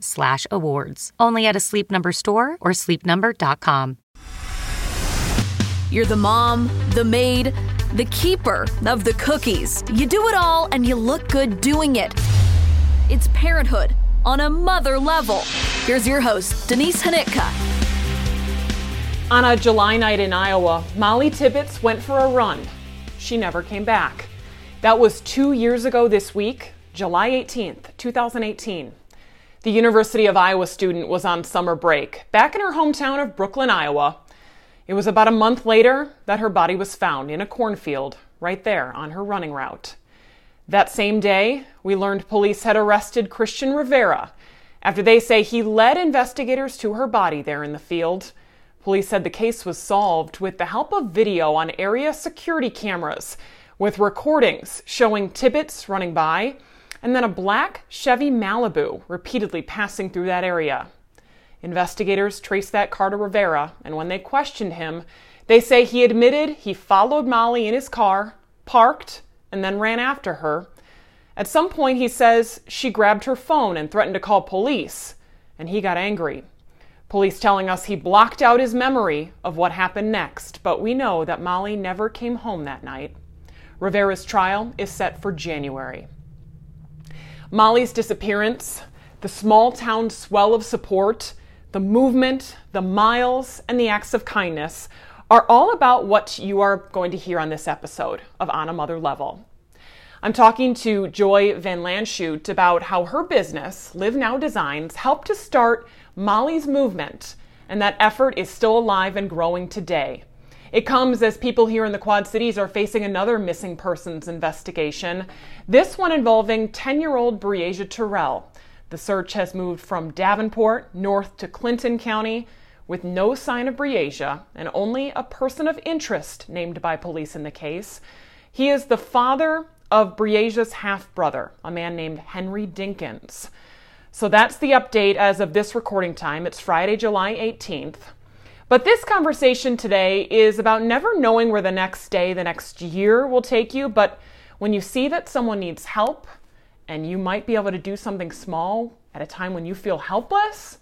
slash awards. Only at a Sleep Number store or sleepnumber.com. You're the mom, the maid, the keeper of the cookies. You do it all and you look good doing it. It's parenthood on a mother level. Here's your host, Denise Hnytka. On a July night in Iowa, Molly Tibbetts went for a run. She never came back. That was two years ago this week, July 18th, 2018. The University of Iowa student was on summer break, back in her hometown of Brooklyn, Iowa. It was about a month later that her body was found in a cornfield right there on her running route. That same day, we learned police had arrested Cristhian Rivera after they say he led investigators to her body there in the field. Police said the case was solved with the help of video on area security cameras, with recordings showing Tibbetts running by and then a black Chevy Malibu repeatedly passing through that area. Investigators traced that car to Rivera, and when they questioned him, they say he admitted he followed Molly in his car, parked, and then ran after her. At some point, he says she grabbed her phone and threatened to call police, and he got angry. Police telling us he blocked out his memory of what happened next, but we know that Molly never came home that night. Rivera's trial is set for January. Molly's disappearance, the small town swell of support, the movement, the miles, and the acts of kindness are all about what you are going to hear on this episode of On a Mother Level. I'm talking to Joy Van Lanschut about how her business, Live Now Designs, helped to start Molly's movement, and that effort is still alive and growing today. It comes as people here in the Quad Cities are facing another missing persons investigation, this one involving 10 year old Breasia Terrell. The search has moved from Davenport north to Clinton County with no sign of Breasia and only a person of interest named by police in the case. He is the father of Breasia's half brother, a man named Henry Dinkins. So that's the update as of this recording time. It's Friday, July 18th. But this conversation today is about never knowing where the next day, the next year will take you. But when you see that someone needs help and you might be able to do something small at a time when you feel helpless,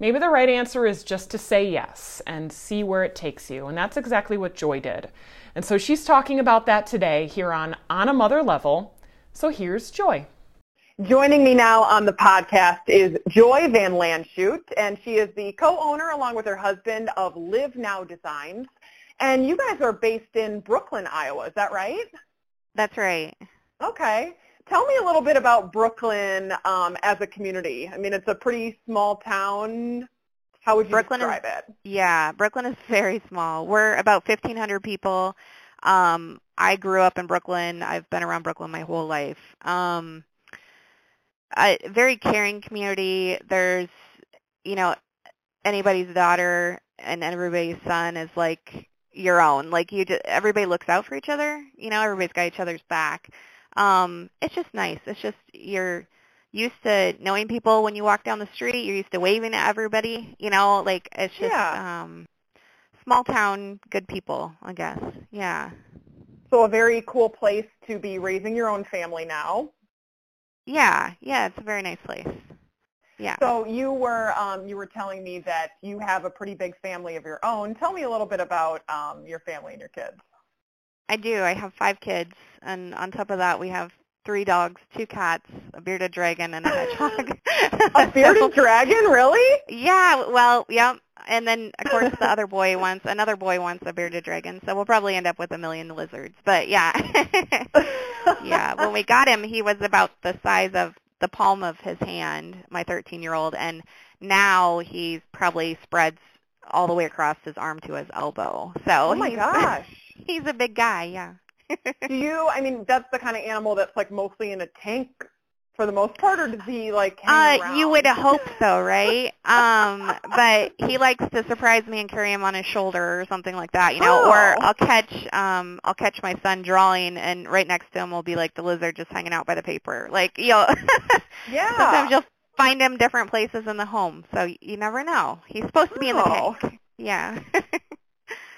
maybe the right answer is just to say yes and see where it takes you. And that's exactly what Joy did. And so she's talking about that today here on On a Mother Level. So here's Joy. Joining me now on the podcast is Joy Van Landschut, and she is the co-owner along with her husband of Live Now Designs. And you guys are based in Brooklyn, Iowa, is that right? That's right. Okay. Tell me a little bit about Brooklyn um, as a community. I mean, it's a pretty small town. How would you Brooklyn describe is, it? Yeah, Brooklyn is very small. We're about 1,500 people. Um, I grew up in Brooklyn. I've been around Brooklyn my whole life. Um, a very caring community. There's, you know, anybody's daughter and everybody's son is like your own. Like you, just, everybody looks out for each other. You know, everybody's got each other's back. Um, it's just nice. It's just you're used to knowing people when you walk down the street. You're used to waving at everybody. You know, like it's just Yeah. um, small town, good people. I guess. Yeah. So a very cool place to be raising your own family now. Yeah. Yeah. It's a very nice place. Yeah. So you were um, you were telling me that you have a pretty big family of your own. Tell me a little bit about um, your family and your kids. I do. I have five kids, and on top of that, we have three dogs, two cats, a bearded dragon, and a hedgehog. a bearded dragon, really? Yeah, well, yeah. And then, of course, the other boy wants another boy wants a bearded dragon. So we'll probably end up with a million lizards. But yeah, yeah. When we got him, he was about the size of the palm of his hand, my 13-year-old, and now he's probably spreads all the way across his arm to his elbow. So oh my he's, gosh, he's a big guy. Yeah. Do you? I mean, that's the kind of animal that's like mostly in a tank for the most part, or does he like hang Uh, around? you would hope so, right? Um, but he likes to surprise me and carry him on his shoulder or something like that, you know. Oh. Or I'll catch, um, I'll catch my son drawing, and right next to him will be like the lizard just hanging out by the paper. Like, you know, Yeah. sometimes you'll find him different places in the home, so you never know. He's supposed to be in the Oh. tank. Yeah.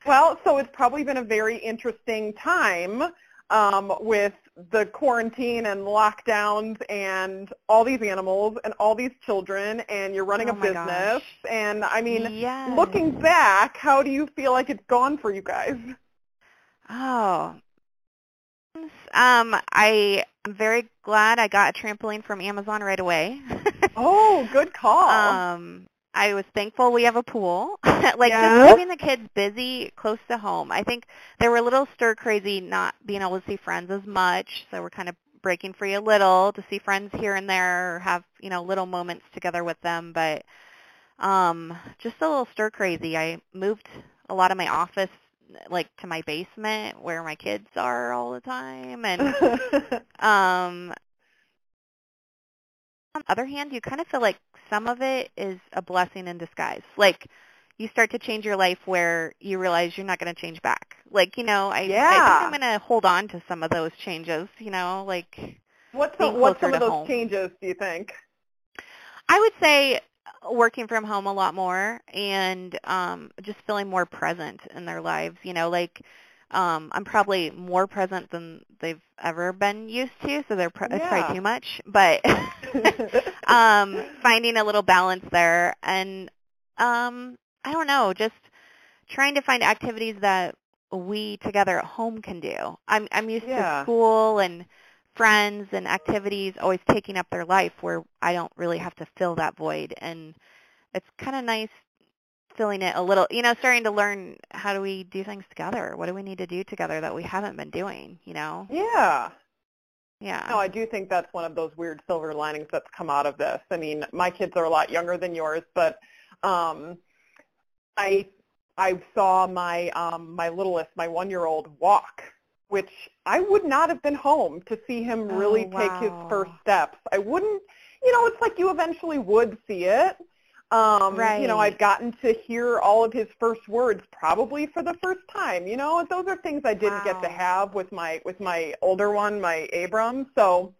Well, so it's probably been a very interesting time um, with the quarantine and lockdowns and all these animals and all these children, and you're running Oh a business. gosh. And I mean, Yes. looking back, how do you feel like it's gone for you guys? Oh. Um, I am very glad I got a trampoline from Amazon right away. Oh, good call. Um, I was thankful we have a pool. like Yeah. just keeping the kids busy close to home. I think they were a little stir crazy not being able to see friends as much, so we're kind of breaking free a little to see friends here and there or have, you know, little moments together with them, but um just a little stir crazy. I moved a lot of my office like to my basement where my kids are all the time and um, on the other hand, you kind of feel like some of it is a blessing in disguise. Like you start to change your life where you realize you're not going to change back. Like, you know, I, I think I'm going to hold on to some of those changes, you know, like what's some, what's some of those home. changes? Do you think? I would say working from home a lot more and um just feeling more present in their lives, you know, like um I'm probably more present than they've ever been used to, so they're pr- it's probably too much, but um finding a little balance there and um I don't know, just trying to find activities that we together at home can do. I'm I'm used Yeah. to school and friends and activities always taking up their life where I don't really have to fill that void and it's kind of nice filling it a little, you know, starting to learn how do we do things together? What do we need to do together that we haven't been doing, you know? yeah. Yeah. No, I do think that's one of those weird silver linings that's come out of this. I mean, my kids are a lot younger than yours, but um, I I saw my um, my littlest, my one year old, walk, which I would not have been home to see him really Oh, take his first steps. I wouldn't, you know, it's like you eventually would see it. Um, You know, I've gotten to hear all of his first words probably for the first time. You know, those are things I didn't get to have with my with my older one, my Abram. So,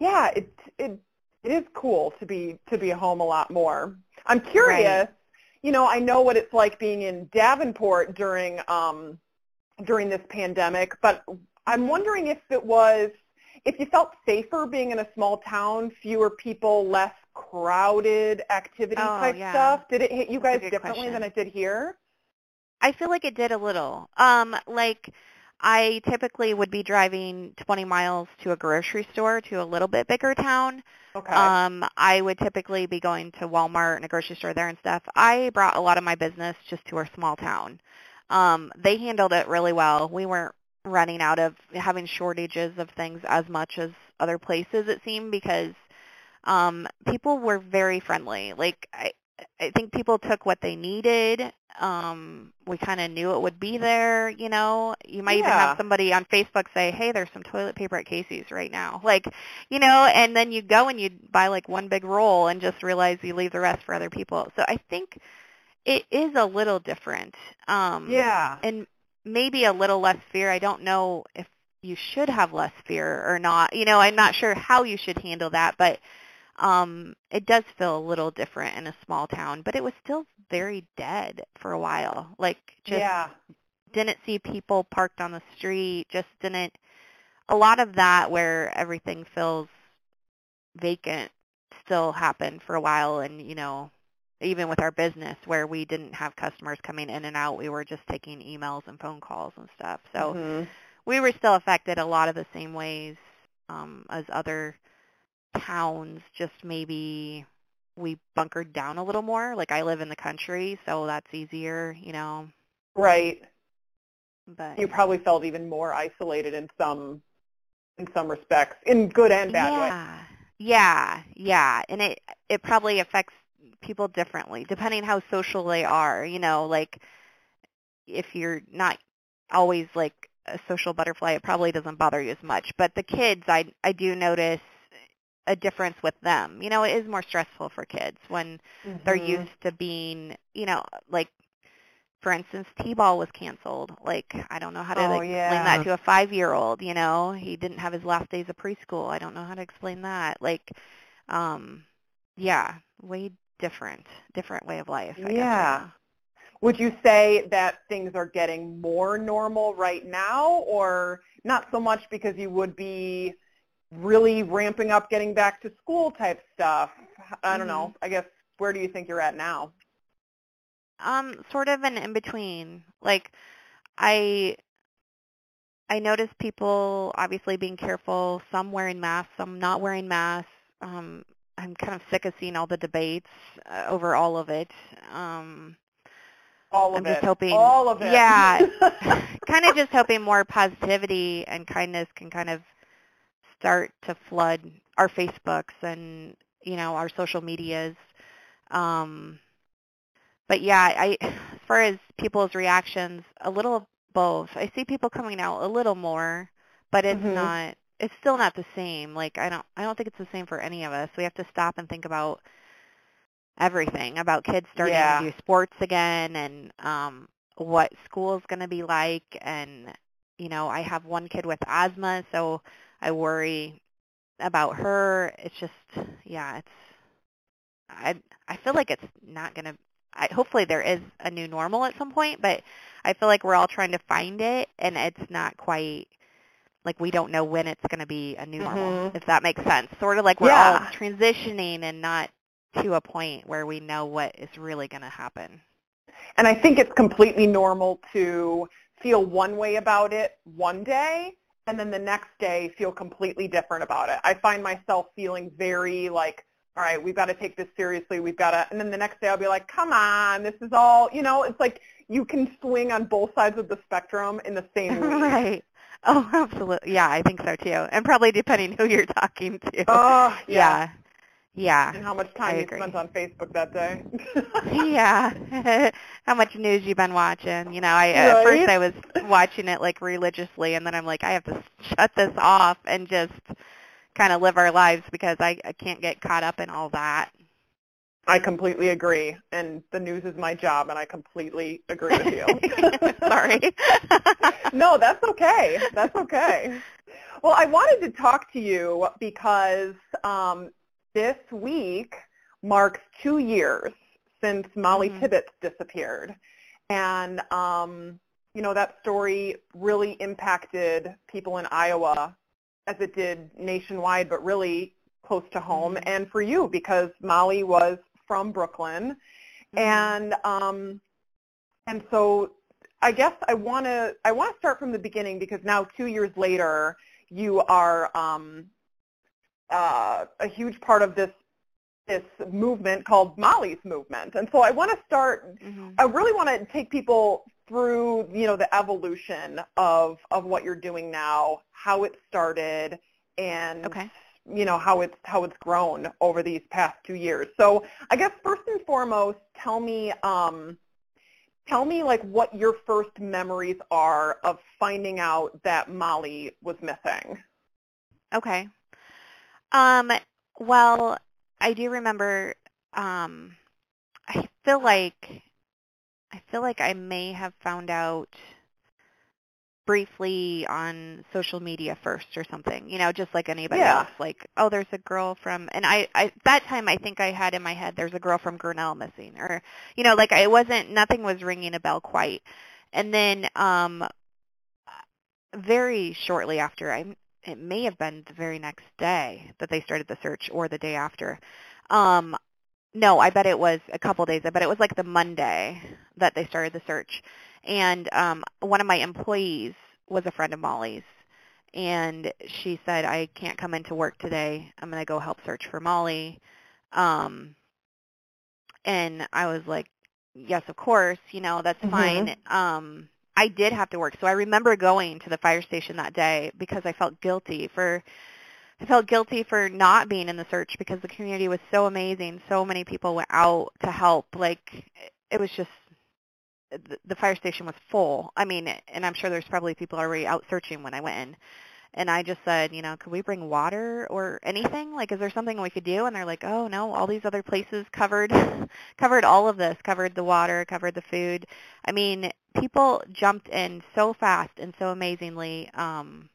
yeah, it it it is cool to be to be home a lot more. I'm curious. You know, I know what it's like being in Davenport during um during this pandemic, but I'm wondering if it was if you felt safer being in a small town, fewer people, less crowded activity Oh, type yeah. stuff. Did it hit you That's guys differently question. than it did here? I feel like it did a little. Um, like I typically would be driving 20 miles to a grocery store to a little bit bigger town. Okay. Um, I would typically be going to Walmart and a grocery store there and stuff. I brought a lot of my business just to our small town. Um, they handled it really well. We weren't running out of having shortages of things as much as other places it seemed because um, people were very friendly. Like I, I think people took what they needed. Um, we kind of knew it would be there, you know. You might even have somebody on Facebook say, "Hey, there's some toilet paper at Casey's right now." Like, you know, and then you go and you buy like one big roll and just realize you leave the rest for other people. So I think it is a little different. Um yeah. and maybe a little less fear. I don't know if you should have less fear or not. You know, I'm not sure how you should handle that, but um it does feel a little different in a small town, but it was still very dead for a while. Like just yeah. didn't see people parked on the street, just didn't a lot of that where everything feels vacant still happened for a while and you know even with our business where we didn't have customers coming in and out we were just taking emails and phone calls and stuff so Mhm. we were still affected a lot of the same ways um as other towns just maybe we bunkered down a little more. Like I live in the country, so that's easier, you know. Right. But You probably felt even more isolated in some in some respects, in good and bad ways. yeah, yeah, yeah, and it it probably affects people differently depending how social they are. You know, like if you're not always like a social butterfly, it probably doesn't bother you as much. But the kids, I I do notice a difference with them. You know, it is more stressful for kids when they're Mhm. used to being, you know, like for instance, T-ball was canceled. Like I don't know how to Oh, explain yeah. that to a 5-year-old, you know. He didn't have his last days of preschool. I don't know how to explain that. Like um yeah, way different, different way of life, I Yeah. now. Would you say that things are getting more normal right now or not so much because you would be really ramping up getting back to school type stuff? I don't know. I guess where do you think you're at now? Um, sort of an in between. Like I I noticed people obviously being careful, some wearing masks, some not wearing masks. Um, I'm kind of sick of seeing all the debates uh, over all of it. Um, All of I'm it. just hoping- All of it. yeah. kind of just hoping more positivity and kindness can kind of start to flood our Facebooks and you know our social medias. Um, but yeah, I as far as people's reactions, a little of both. I see people coming out a little more, but it's Mhm. not. It's still not the same. Like I don't. I don't think it's the same for any of us. We have to stop and think about everything about kids starting Yeah. to do sports again and um what school's going to be like and you know I have one kid with asthma so I worry about her it's just yeah it's I I feel like it's not going to I hopefully there is a new normal at some point but I feel like we're all trying to find it and it's not quite like we don't know when it's going to be a new normal Mhm. if that makes sense sort of like we're Yeah. all transitioning and not to a point where we know what is really going to happen. And I think it's completely normal to feel one way about it one day and then the next day feel completely different about it. I find myself feeling very like, all right, we've got to take this seriously. We've got to, and then the next day I'll be like, come on, this is all, you know, it's like you can swing on both sides of the spectrum in the same week. right. Oh, absolutely. Yeah, I think so too. And probably depending who you're talking to. Oh, yeah. yeah. Yeah. And how much time you spent on Facebook that day. yeah. How much news you've been watching? You know, I at first I was watching it like religiously, and then I'm like, I have to shut this off and just kind of live our lives because I, I can't get caught up in all that. I completely agree. And the news is my job, and I completely agree with you. Sorry. no, that's okay. That's okay. Well, I wanted to talk to you because um, this week marks two years since Molly Mhm. Tibbetts disappeared. And, um, you know, that story really impacted people in Iowa as it did nationwide, but really close to home. Mhm. And for you, because Molly was from Brooklyn. And um, and so I guess I want to I want to start from the beginning because now two years later you are um, uh, a huge part of this this movement called Molly's movement. And so I want to start. Mhm. I really want to take people through you know the evolution of of what you're doing now, how it started, and Okay. you know how it's how it's grown over these past two years. So I guess first and foremost, tell me um, tell me like what your first memories are of finding out that Molly was missing. Okay. Um, well, I do remember um I feel like I feel like I may have found out briefly on social media first or something, you know, just like anybody Yeah. else. Like, oh, there's a girl from, and I, I, that time I think I had in my head, there's a girl from Grinnell missing, or, you know, like I wasn't, nothing was ringing a bell quite. And then, um, very shortly after, I, it may have been the very next day that they started the search, or the day after. Um, no, I bet it was a couple days. I bet it was like the Monday that they started the search. And um, one of my employees was a friend of Molly's, and she said, "I can't come into work today. I'm going to go help search for Molly." Um, and I was like, yes, of course, you know, that's Mhm. fine. Um, I did have to work. So I remember going to the fire station that day because I felt guilty for I felt guilty for not being in the search because the community was so amazing. So many people went out to help. Like it was just the, fire station was full. I mean, and I'm sure there's probably people already out searching when I went in. And I just said, you know, could we bring water or anything? Like, is there something we could do? And they're like, oh no, all these other places covered, covered all of this, covered the water, covered the food. I mean, people jumped in so fast and so amazingly. Um,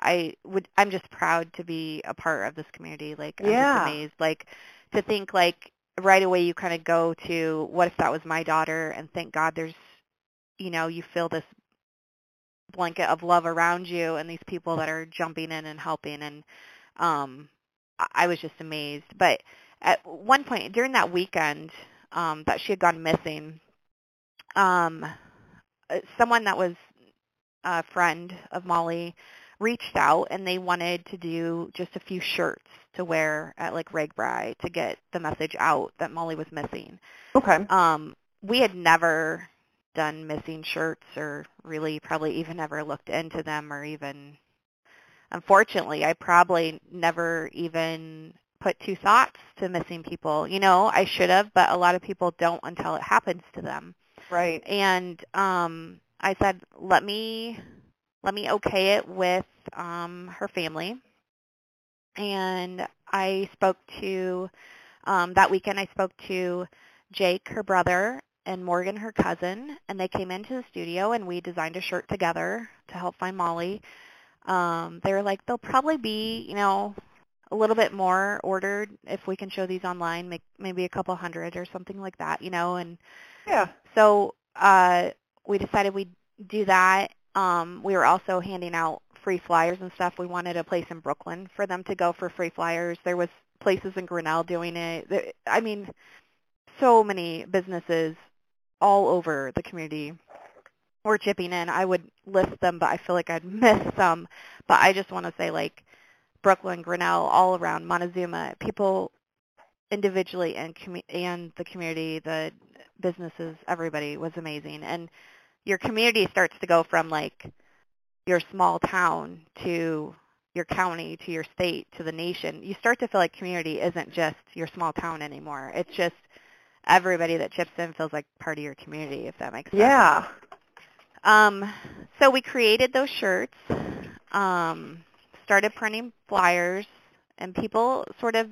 I would, I'm just proud to be a part of this community. Like, I'm Yeah. just amazed. Like, to think like right away you kind of go to what if that was my daughter and thank God there's, you know, you feel this blanket of love around you and these people that are jumping in and helping and um I was just amazed. But at one point during that weekend um that she had gone missing, um uh, someone that was a friend of Molly reached out and they wanted to do just a few shirts to wear at like RAGBRAI to get the message out that Molly was missing. Okay. Um, we had never done missing shirts or really probably even ever looked into them or even unfortunately I probably never even put two thoughts to missing people. You know, I should have, but a lot of people don't until it happens to them. Right. And um I said, "Let me let me okay it with um her family." And I spoke to um that weekend I spoke to Jake, her brother, and Morgan, her cousin, and they came into the studio and we designed a shirt together to help find Molly. Um, they were like, they'll probably be, you know, a little bit more ordered if we can show these online, make maybe a couple hundred or something like that, you know. And Yeah. so uh, we decided we'd do that. Um, we were also handing out free flyers and stuff. We wanted a place in Brooklyn for them to go for free flyers. There was places in Grinnell doing it. I mean, so many businesses all over the community were chipping in. I would list them, but I feel like I'd miss some. But I just want to say, like, Brooklyn, Grinnell, all around Montezuma, people individually and commu- and the community, the businesses, everybody was amazing. And your community starts to go from like your small town to your county to your state to the nation. You start to feel like community isn't just your small town anymore. It's just everybody that chips in feels like part of your community, if that makes sense. Yeah. Um, so we created those shirts, um, started printing flyers, and people sort of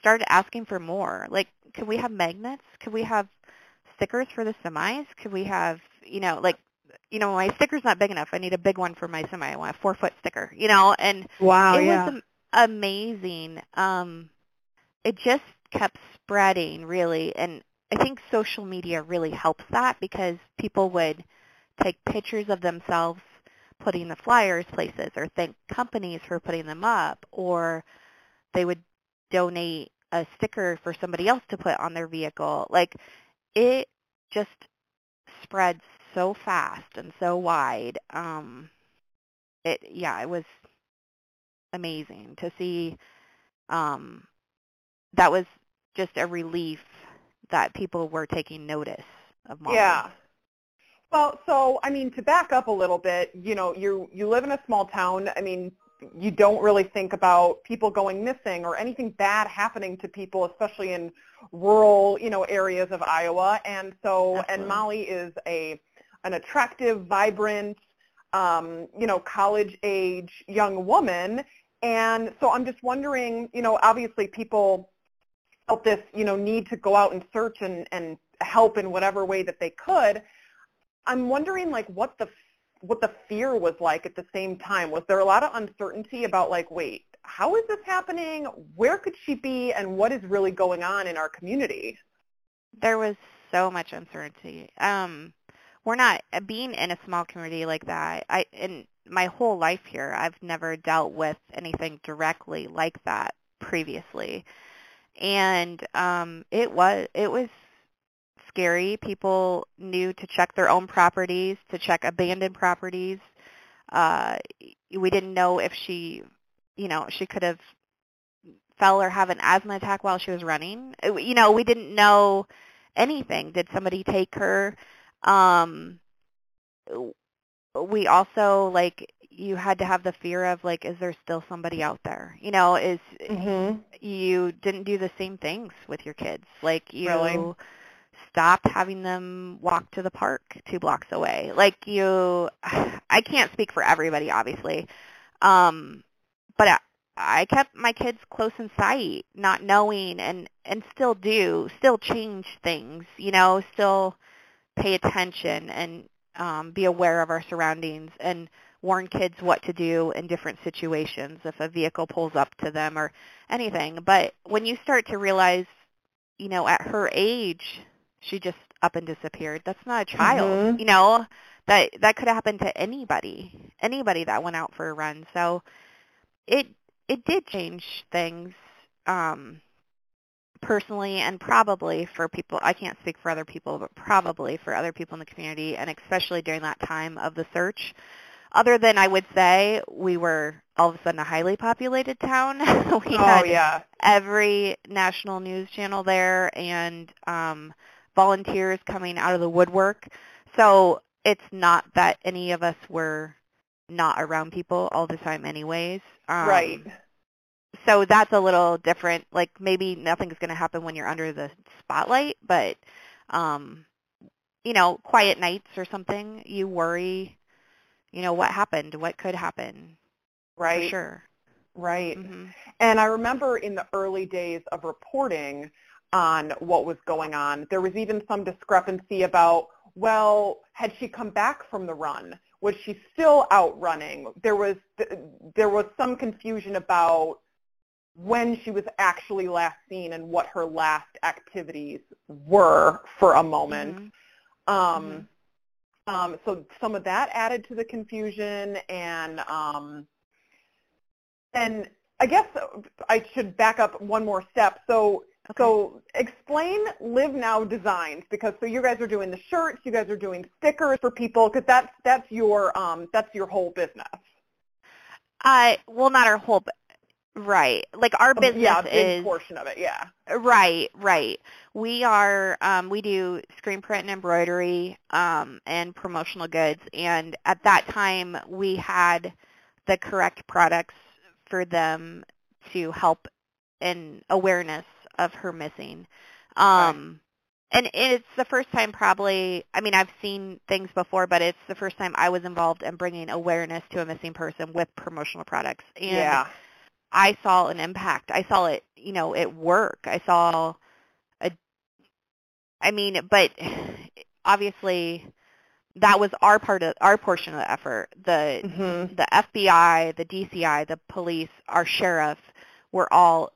started asking for more. Like, could we have magnets? Could we have stickers for the semis? Could we have, you know, like, you know, my sticker's not big enough. I need a big one for my semi. I want a four foot sticker, you know, and Wow. it yeah. was am- amazing. Um, it just kept spreading really, and I think social media really helps that because people would take pictures of themselves putting the flyers places or thank companies for putting them up or they would donate a sticker for somebody else to put on their vehicle. Like it just spread so fast and so wide. Um it yeah, it was amazing to see um that was just a relief that people were taking notice of Molly. Yeah. Well, so I mean, to back up a little bit, you know, you you live in a small town. I mean, you don't really think about people going missing or anything bad happening to people, especially in rural, you know, areas of Iowa. And so, Absolutely. and Molly is a an attractive, vibrant, um, you know, college age young woman. And so, I'm just wondering, you know, obviously people felt this, you know, need to go out and search and and help in whatever way that they could. I'm wondering like what the what the fear was like at the same time. Was there a lot of uncertainty about like, wait, how is this happening? Where could she be and what is really going on in our community? there was so much uncertainty. Um, we're not uh, being in a small community like that. I in my whole life here, I've never dealt with anything directly like that previously, and um, it was it was scary. People knew to check their own properties, to check abandoned properties. Uh, we didn't know if she, you know, she could have fell or have an asthma attack while she was running. Uh, You know, we didn't know anything. Did somebody take her? Um, we also like you had to have the fear of like, is there still somebody out there? You know, is Mhm. you didn't do the same things with your kids. Like you Really? stopped having them walk to the park two blocks away. Like you I can't speak for everybody obviously. Um but I, I kept my kids close in sight, not knowing and and still do, still change things, you know, still pay attention and um be aware of our surroundings and warn kids what to do in different situations if a vehicle pulls up to them or anything. But when you start to realize, you know, at her age, she just up and disappeared. That's not a child, Mhm. you know. That that could happen to anybody, anybody that went out for a run. So it it did change things um personally and probably for people I can't speak for other people, but probably for other people in the community and especially during that time of the search. Other than I would say we were all of a sudden a highly populated town. we Oh had yeah. every national news channel there and um, volunteers coming out of the woodwork. So it's not that any of us were not around people all the time anyways. Um, right. So that's a little different. Like maybe nothing's going to happen when you're under the spotlight, but um, you know, quiet nights or something, you worry, you know, what happened, what could happen. Right. For sure. Right. hmm And I remember in the early days of reporting on what was going on, there was even some discrepancy about, well, had she come back from the run? Was she still out running? There was there was some confusion about when she was actually last seen and what her last activities were for a moment. Mhm. Um, um, so some of that added to the confusion, and um, and I guess I should back up one more step. So Okay. so explain Live Now Designs because so you guys are doing the shirts, you guys are doing stickers for people because that's that's your um, that's your whole business. I well, not our whole, right? Like our business Um, yeah, a big is portion of it. Yeah. right, right. We are um, we do screen print and embroidery um, and promotional goods, and at that time we had the correct products for them to help in awareness of her missing. Um, and it's the first time probably, I mean, I've seen things before, but it's the first time I was involved in bringing awareness to a missing person with promotional products. And yeah. I saw an impact. I saw it, you know, at work. I saw a, I mean, but obviously that was our part of, our portion of the effort. The, hmm the FBI, the DCI, the police, our sheriff were all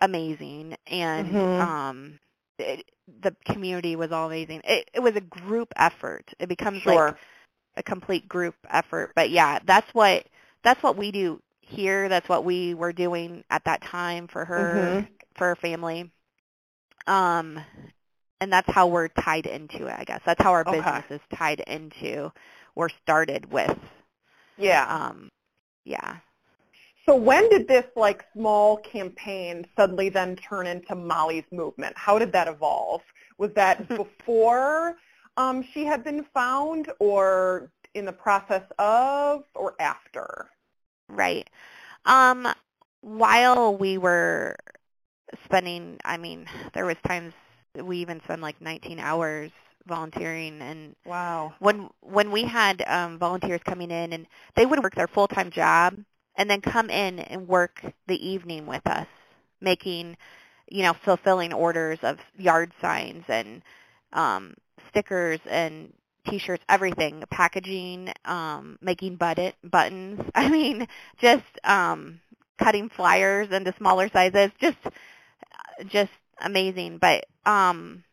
amazing, and Mhm. um, it, the community was all amazing. It, it was a group effort. It becomes Sure. like a complete group effort. But yeah, that's what that's what we do here. That's what we were doing at that time for her Mhm. for her family. Um, and that's how we're tied into it. I guess that's how our Okay. business is tied into or started with. yeah. Um, yeah. So when did this like small campaign suddenly then turn into Molly's movement? How did that evolve? Was that before um, she had been found or in the process of or after? Right. Um, while we were spending, I mean, there was times we even spent like 19 hours volunteering and Wow. when when we had um volunteers coming in and they would work their full-time job and then come in and work the evening with us making you know fulfilling orders of yard signs and um stickers and t-shirts everything packaging um making button buttons. I mean just um cutting flyers into smaller sizes. Just just amazing. But um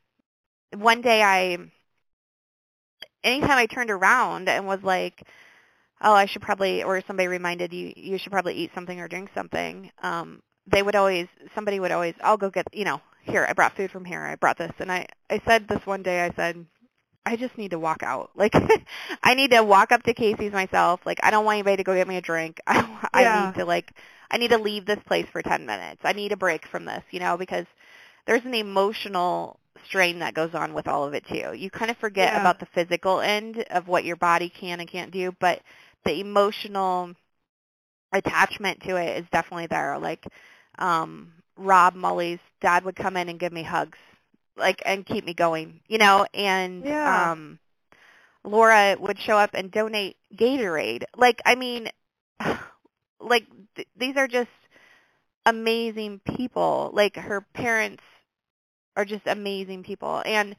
one day I anytime I turned around and was like, oh, I should probably, or somebody reminded you, you should probably eat something or drink something, um, they would always, somebody would always, I'll go get, you know, here, I brought food from here, I brought this. And I, I said this one day, I said, I just need to walk out. Like, I need to walk up to Casey's myself. Like, I don't want anybody to go get me a drink. I, I need to, like, I need to leave this place for 10 minutes. I need a break from this, you know, because there's an emotional strain that goes on with all of it too. You kind of forget Yeah. about the physical end of what your body can and can't do, but the emotional attachment to it is definitely there. Like um Rob Molly's dad would come in and give me hugs, like and keep me going, you know, and Yeah. um Laura would show up and donate Gatorade. Like I mean like th- these are just amazing people. Like her parents are just amazing people. And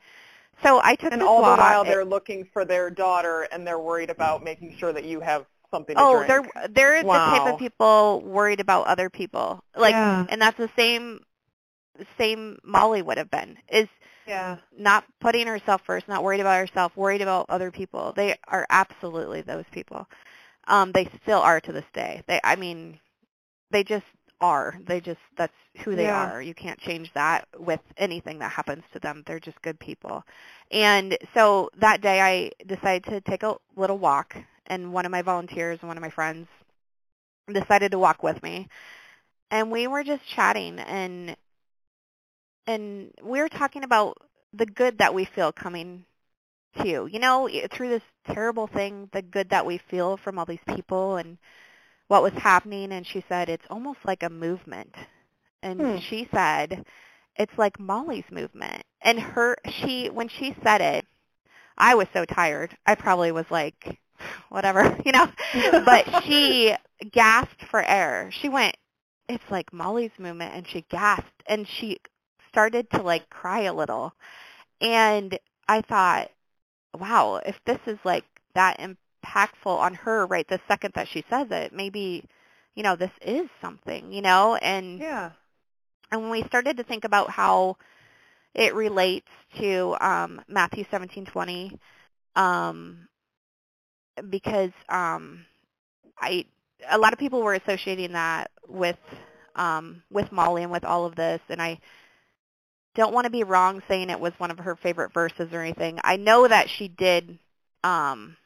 so I took And all the while they're looking for their daughter and they're worried about making sure that you have something to Oh, drink. there there is the type of people worried about other people. Like Yeah. and that's the same same Molly would have been. Is Yeah. not putting herself first, not worried about herself, worried about other people. They are absolutely those people. Um, they still are to this day. They, I mean, they just are. They just that's who they Yeah. are. You can't change that with anything that happens to them. They're just good people. And so that day, I decided to take a little walk, and one of my volunteers and one of my friends decided to walk with me, and we were just chatting and and we're talking about the good that we feel coming to you. Know through this terrible thing the good that we feel from all these people and what was happening and she said it's almost like a movement. And Hmm. she said it's like molly's movement. And her she when she said it i was so tired. I probably was like whatever you know? But she gasped for air. She went it's like molly's movement and she gasped and she started to like cry a little and i thought wow if this is like that impactful on her right the second that she says it maybe you know this is something you know and Yeah. and when we started to think about how it relates to um, Matthew seventeen twenty, um, because um, I a lot of people were associating that with um, with Molly and with all of this, and I don't want to be wrong saying it was one of her favorite verses or anything. I know that she did. Um,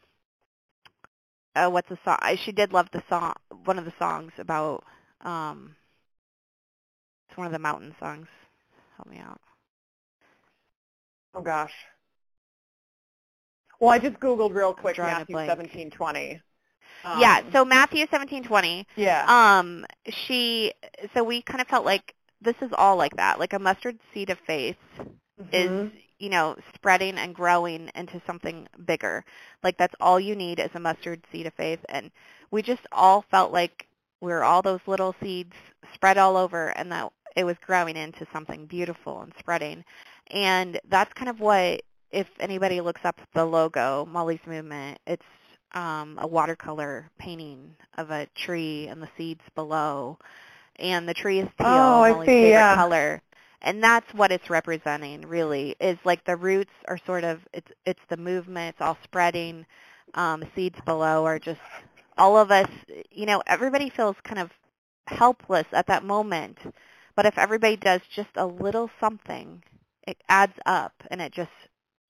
uh, what's the song? She did love the song. One of the songs about. Um, it's one of the mountain songs. Help me out. Oh gosh. Well, I just googled real quick Matthew blank. seventeen twenty. Um, yeah. So Matthew seventeen twenty. yeah. Um, she. So we kind of felt like this is all like that, like a mustard seed of faith is Mhm. you know spreading and growing into something bigger. Like that's all you need is a mustard seed of faith, and we just all felt like we were all those little seeds spread all over, and that it was growing into something beautiful and spreading. And that's kind of what, if anybody looks up the logo, Molly's Movement, it's um, a watercolor painting of a tree and the seeds below. And the tree is teal, Oh, I see, favorite yeah. color. And that's what it's representing really, is like the roots are sort of, it's, it's the movement, it's all spreading. Um, seeds below are just, all of us, you know, everybody feels kind of helpless at that moment. But if everybody does just a little something, it adds up and it just,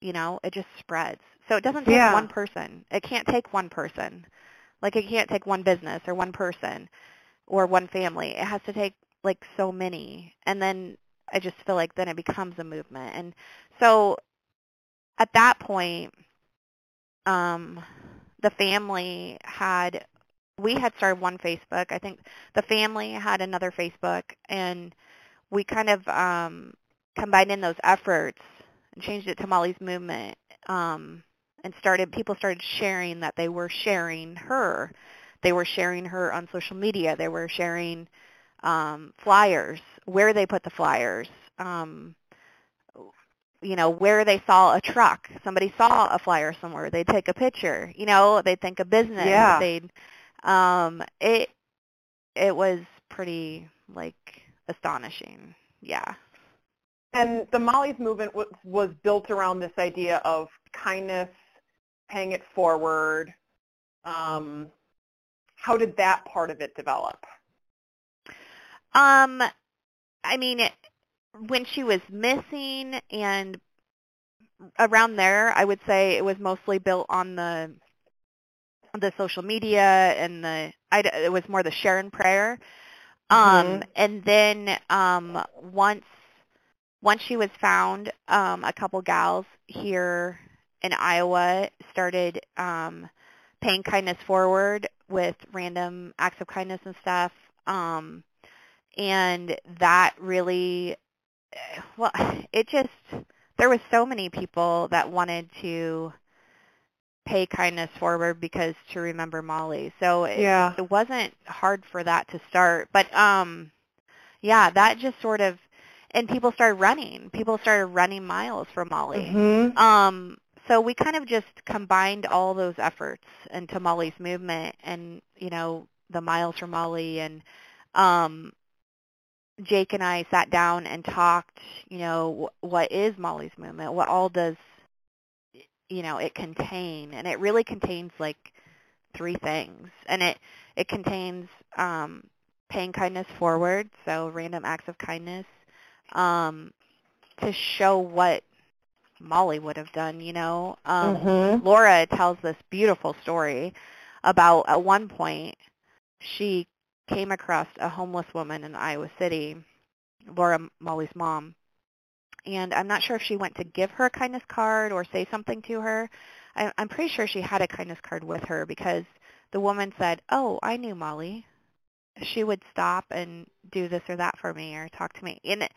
you know, it just spreads. So it doesn't take Yeah. one person. It can't take one person. Like it can't take one business or one person or one family. It has to take like so many. And then I just feel like then it becomes a movement. And so at that point, um, the family had we had started one Facebook. I think the family had another Facebook, and we kind of um, combined in those efforts and changed it to Molly's Movement, um, and started people started sharing that they were sharing her. They were sharing her on social media. They were sharing um, flyers, where they put the flyers. Um, you know, where they saw a truck. Somebody saw a flyer somewhere. They'd take a picture. You know, they'd think a business. Yeah. They'd um it it was pretty like astonishing. Yeah. And the Molly's movement was, was built around this idea of kindness, paying it forward. Um, how did that part of it develop? Um I mean it, when she was missing and around there, I would say it was mostly built on the the social media and the I, it was more the share and prayer. Um, Mhm. and then um, once once she was found, um, a couple gals here in Iowa started um, paying kindness forward with random acts of kindness and stuff. Um, and that really, well, it just there was so many people that wanted to pay kindness forward because to remember Molly. So it, Yeah. it wasn't hard for that to start. But um yeah, that just sort of and people started running. People started running miles for Molly. Mhm. Um so we kind of just combined all those efforts into Molly's movement and, you know, the miles for Molly and um Jake and I sat down and talked, you know, wh- what is Molly's movement? What all does you know, it contain? And it really contains like three things. And it it contains um paying kindness forward, so random acts of kindness um to show what Molly would have done, you know. Um Mhm. Laura tells this beautiful story about at one point she came across a homeless woman in Iowa City, Laura Molly's mom. And I'm not sure if she went to give her a kindness card or say something to her. I, I'm pretty sure she had a kindness card with her because the woman said, "Oh, I knew Molly. She would stop and do this or that for me or talk to me." And it,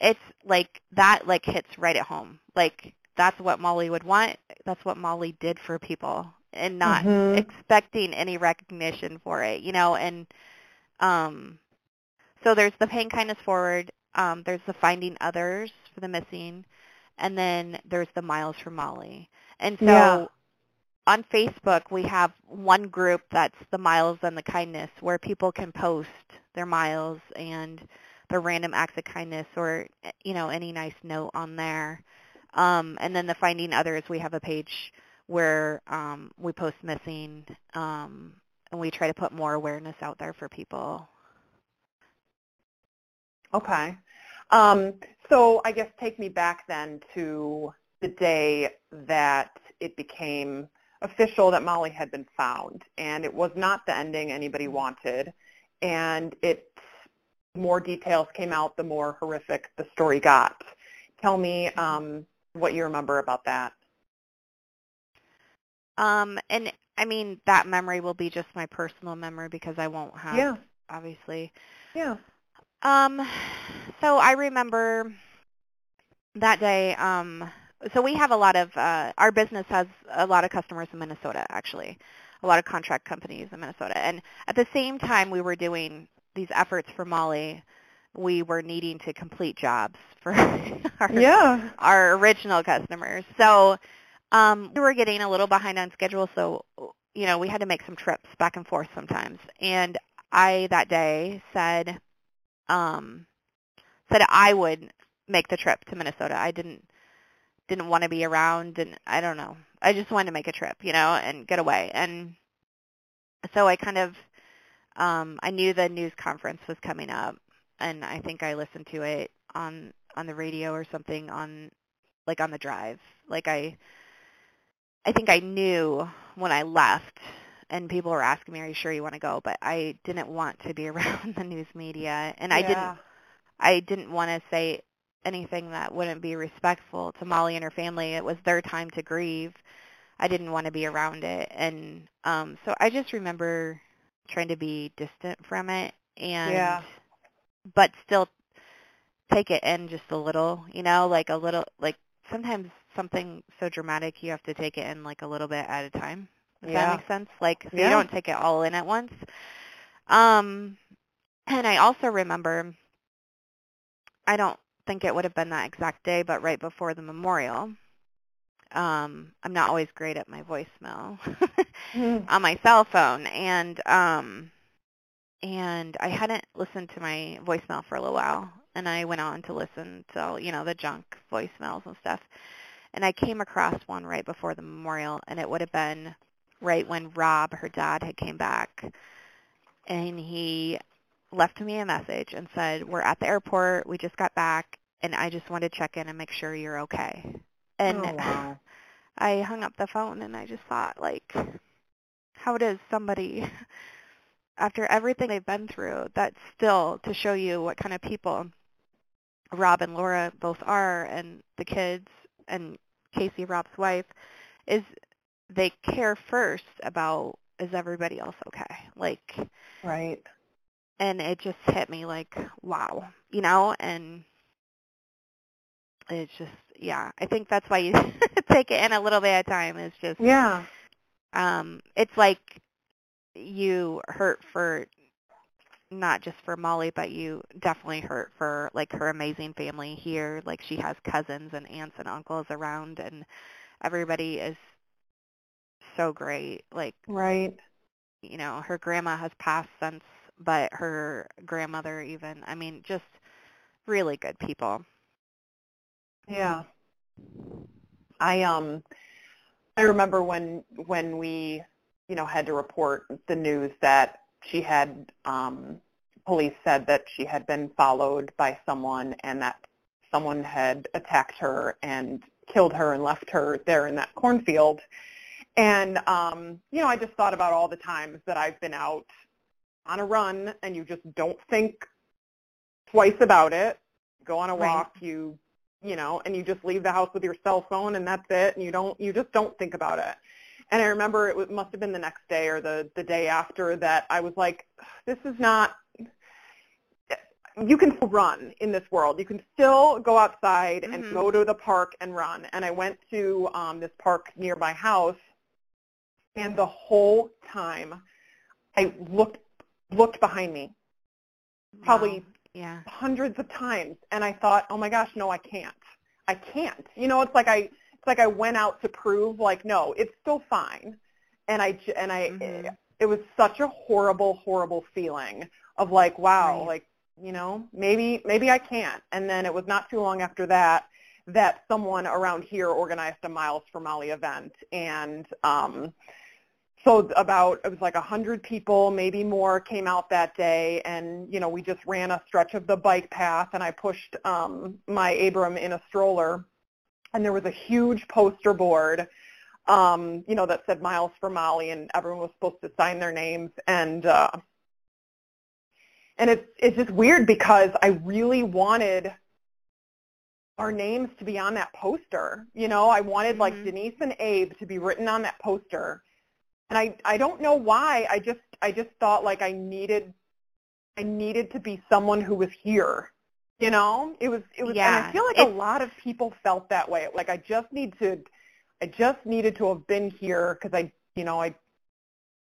it's like that like hits right at home. Like that's what Molly would want. That's what Molly did for people and not Mhm. expecting any recognition for it, you know, and um so there's the paying kindness forward, um there's the finding others for the missing, and then there's the miles for Molly. And so Yeah. on Facebook we have one group that's the miles and the kindness where people can post their miles and their random acts of kindness or you know any nice note on there. Um, and then the finding others, we have a page where um, we post missing um, and we try to put more awareness out there for people. Okay. Um, so I guess take me back then to the day that it became official that Molly had been found, and it was not the ending anybody wanted, and it more details came out the more horrific the story got. Tell me um, what you remember about that. Um, and I mean that memory will be just my personal memory because I won't have Yeah. obviously. Yeah. Um, so I remember that day. Um, so we have a lot of uh, our business has a lot of customers in Minnesota, actually, a lot of contract companies in Minnesota. And at the same time, we were doing these efforts for Molly. We were needing to complete jobs for our Yeah. our original customers. So um, we were getting a little behind on schedule, so you know we had to make some trips back and forth sometimes. And I that day said um, said I would make the trip to Minnesota. I didn't didn't want to be around, and I don't know. I just wanted to make a trip, you know, and get away. And so I kind of um, I knew the news conference was coming up, and I think I listened to it on on the radio or something on like on the drive. Like I I think I knew when I left and people were asking me, "Are you sure you want to go?" But I didn't want to be around the news media, and I didn't I didn't want to say anything that wouldn't be respectful to Molly and her family. It was their time to grieve. I didn't want to be around it, and um, so I just remember trying to be distant from it, and Yeah. but still take it in just a little, you know, like a little, like sometimes something so dramatic you have to take it in like a little bit at a time. Does Yeah. that make sense? Like so Yeah. you don't take it all in at once. Um, and I also remember, I don't think it would have been that exact day, but right before the memorial. Um, I'm not always great at my voicemail Mhm. on my cell phone, and um, and I hadn't listened to my voicemail for a little while, and I went on to listen to you know the junk voicemails and stuff, and I came across one right before the memorial, and it would have been right when Rob, her dad, had came back, and he left me a message and said, "We're at the airport. We just got back, and I just wanted to check in and make sure you're okay." And oh, wow. I hung up the phone and I just thought, like, how does somebody after everything they've been through, that's still to show you what kind of people Rob and Laura both are and the kids and Casey, Rob's wife, is they care first about is everybody else okay? Like Right. and it just hit me like, wow, you know, and it's just yeah, I think that's why you take it in a little bit at a time. It's just Yeah. um it's like you hurt for not just for Molly, but you definitely hurt for like her amazing family here. Like she has cousins and aunts and uncles around and everybody is so great. Like, Right. you know, her grandma has passed since but her grandmother even. I mean, just really good people. Yeah. I um I remember when when we, you know, had to report the news that she had um police said that she had been followed by someone and that someone had attacked her and killed her and left her there in that cornfield. And um, you know, I just thought about all the times that I've been out on a run and you just don't think twice about it. Go on a Right. walk, you you know, and you just leave the house with your cell phone and that's it and you don't you just don't think about it. And I remember it must have been the next day or the the day after that I was like this is not you can still run in this world. You can still go outside and Mhm. go to the park and run. And I went to um, this park near my house, and the whole time I looked looked behind me Probably- Wow. Yeah. hundreds of times, and I thought, oh my gosh, no, I can't. I can't. You know, it's like I it's like I went out to prove like no, it's still fine. And I and I Mhm. it was such a horrible horrible feeling of like wow Right. like you know maybe maybe i can't and then it was not too long after that that someone around here organized a miles for molly event and um so about it was like a hundred people maybe more came out that day and you know we just ran a stretch of the bike path and i pushed um my abram in a stroller and there was a huge poster board um, you know, that said Miles for Molly, and everyone was supposed to sign their names. And uh, and it's it's just weird because I really wanted our names to be on that poster. You know, I wanted like Mhm. Denise and Abe to be written on that poster, and I I don't know why. I just I just thought like I needed I needed to be someone who was here. You know, it was it was, and I feel like a lot of people felt that way. Like I just need to I just needed to have been here because I, you know, I,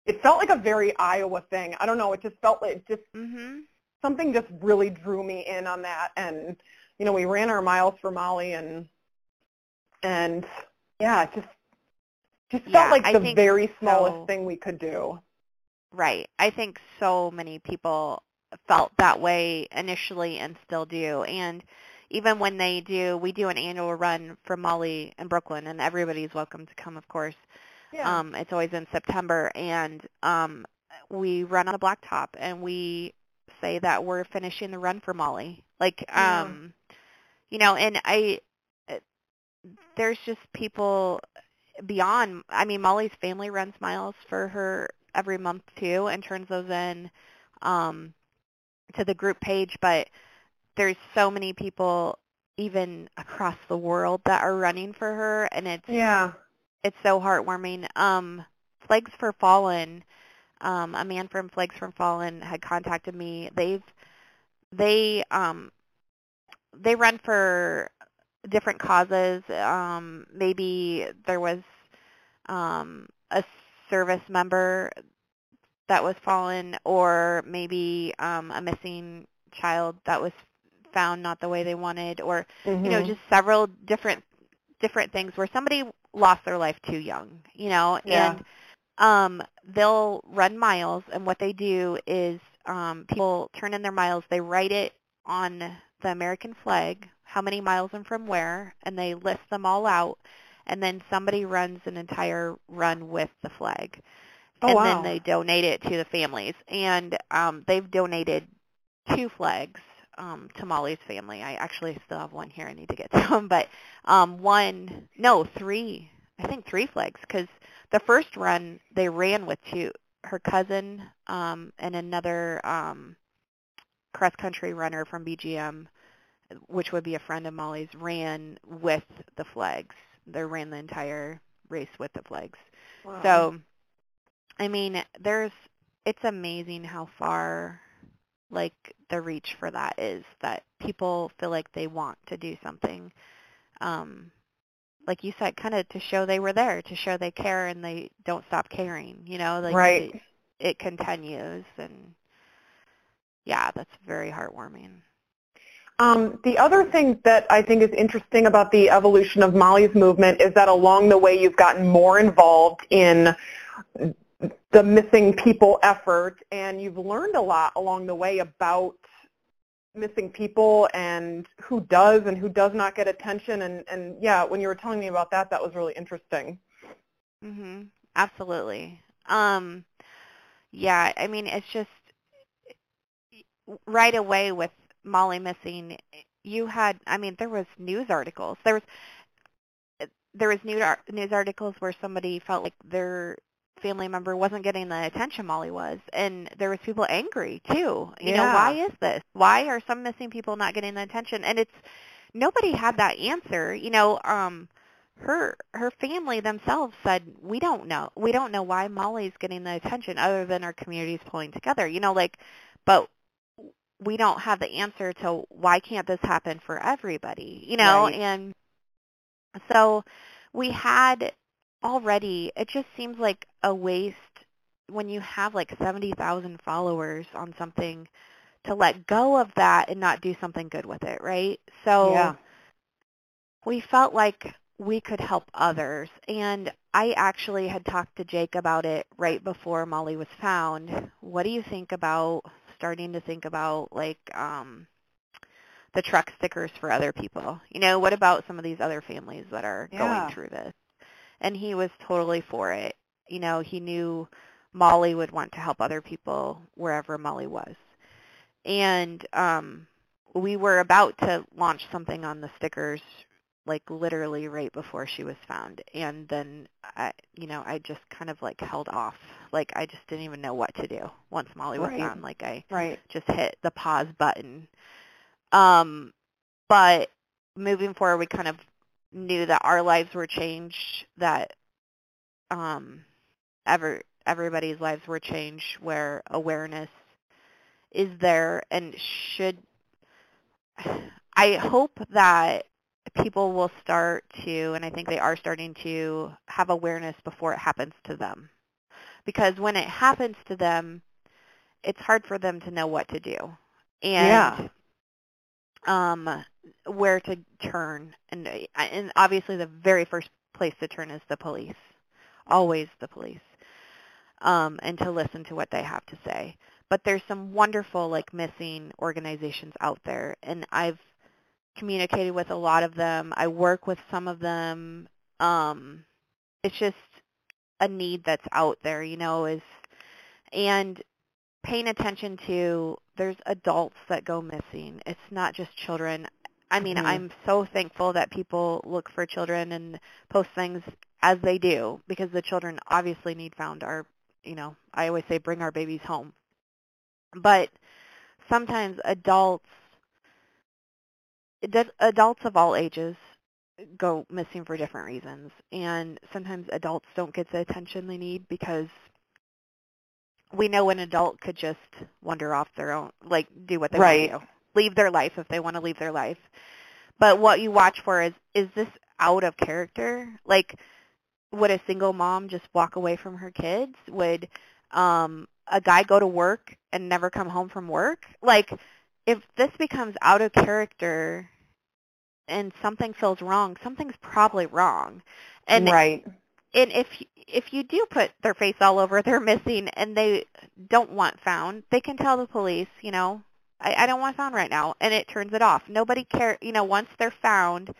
it felt like a very Iowa thing. I don't know. It just felt like it just Mhm. something just really drew me in on that. And, you know, we ran our miles for Molly and, and yeah, it just, just Yeah, felt like I the very smallest so. thing we could do. Right. I think so many people felt that way initially and still do. And even when they do, we do an annual run for Molly in Brooklyn, and everybody's welcome to come, of course. Yeah. Um, it's always in September, and um, we run on a blacktop, and we say that we're finishing the run for Molly. Like, Yeah. um, you know, and I, uh, there's just people beyond. I mean, Molly's family runs miles for her every month too, and turns those in um, to the group page. But there's so many people, even across the world, that are running for her, and it's yeah. it's so heartwarming. Um, Flags for Fallen, um, a man from Flags for Fallen had contacted me. They've they um they run for different causes. Um, maybe there was um, a service member that was fallen, or maybe um, a missing child that was found not the way they wanted, or you know, Mhm. just several different different things where somebody lost their life too young, you know, Yeah. and um they'll run miles and what they do is um people turn in their miles, they write it on the American flag, how many miles and from where, and they list them all out and then somebody runs an entire run with the flag. Oh, and wow. then they donate it to the families. And um they've donated two flags um, to Molly's family. I actually still have one here. I need to get to them, but um, one, no, three. I think three flags because the first run they ran with two, her cousin um, and another um, cross country runner from BGM, which would be a friend of Molly's, ran with the flags. They ran the entire race with the flags. Wow. So, I mean, there's it's amazing how far like the reach for that is that people feel like they want to do something um like you said kind of to show they were there to show they care and they don't stop caring you know like Right. it, it continues and yeah that's very heartwarming Um, the other thing that I think is interesting about the evolution of Molly's movement is that along the way you've gotten more involved in the missing people effort and you've learned a lot along the way about missing people and who does and who does not get attention and, and yeah, when you were telling me about that, that was really interesting. Mhm. Absolutely. Um yeah, I mean it's just right away with Molly missing, you had I mean there was news articles. There was there was news ar- news articles where somebody felt like their family member wasn't getting the attention Molly was and there was people angry too. You know, why is this? Why are some missing people not getting the attention? And it's nobody had that answer. You know, um her her family themselves said we don't know we don't know why molly's getting the attention other than our community's pulling together you know like but we don't have the answer to why can't this happen for everybody you know Right. and so we had already it just seems like a waste when you have like 70,000 followers on something to let go of that and not do something good with it right so Yeah. we felt like we could help others. And I actually had talked to Jake about it right before Molly was found. What do you think about starting to think about like um the truck stickers for other people? You know, what about some of these other families that are Yeah. going through this? And he was totally for it. You know, he knew Molly would want to help other people wherever Molly was. And um we were about to launch something on the stickers like literally right before she was found and then I you know I just kind of like held off like I just didn't even know what to do once Molly was Right. found like I Right. just hit the pause button um but moving forward we kind of knew that our lives were changed that um ever everybody's lives were changed where awareness is there and should I hope that people will start to, and I think they are starting to, have awareness before it happens to them. Because when it happens to them, it's hard for them to know what to do. And um, where to turn. And, and obviously the very first place to turn is the police. Always the police. Um, and to listen to what they have to say. But there's some wonderful like missing organizations out there and I've communicated with a lot of them. I work with some of them. Um, it's just a need that's out there, you know, is and paying attention to there's adults that go missing. It's not just children. I mean, Mhm. I'm so thankful that people look for children and post things as they do because the children obviously need found our, you know, I always say bring our babies home. But sometimes adults adults of all ages go missing for different reasons and sometimes adults don't get the attention they need because we know an adult could just wander off their own like do what they Right. want to do leave their life if they want to leave their life. But what you watch for is is this out of character? Like would a single mom just walk away from her kids? Would um a guy go to work and never come home from work? Like if this becomes out of character and something feels wrong, something's probably wrong. And right. and if if you do put their face all over they're missing and they don't want found, they can tell the police, you know, I, I don't want found right now, and it turns it off. Nobody care, you know, once they're found,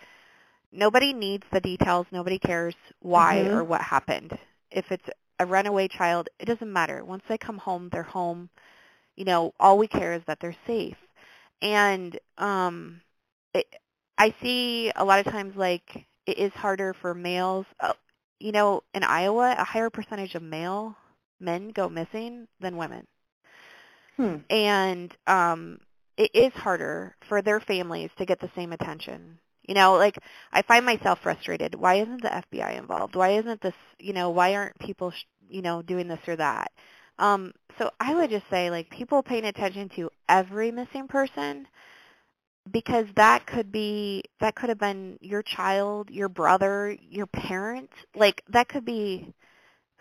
nobody needs the details. Nobody cares why Mhm. or what happened. If it's a runaway child, it doesn't matter. Once they come home, they're home. You know, all we care is that they're safe. And um, it, I see a lot of times like it is harder for males. Uh, you know, in Iowa, a higher percentage of male men go missing than women. Hmm. And um it is harder for their families to get the same attention. You know, like I find myself frustrated. Why isn't the FBI involved? Why isn't this, you know, why aren't people, sh- you know, doing this or that? Um, so I would just say like people paying attention to every missing person because that could be that could have been your child, your brother, your parent. Like that could be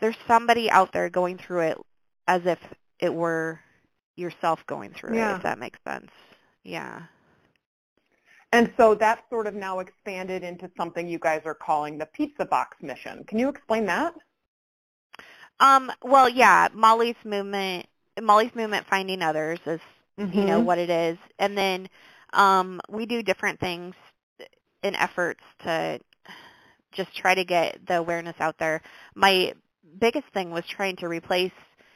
there's somebody out there going through it as if it were yourself going through Yeah. it, if that makes sense. Yeah. And so that's sort of now expanded into something you guys are calling the pizza box mission. Can you explain that? Um, well, yeah, Molly's movement, Molly's movement finding others is, you know, Mhm. what it is. And then um, we do different things in efforts to just try to get the awareness out there. My biggest thing was trying to replace,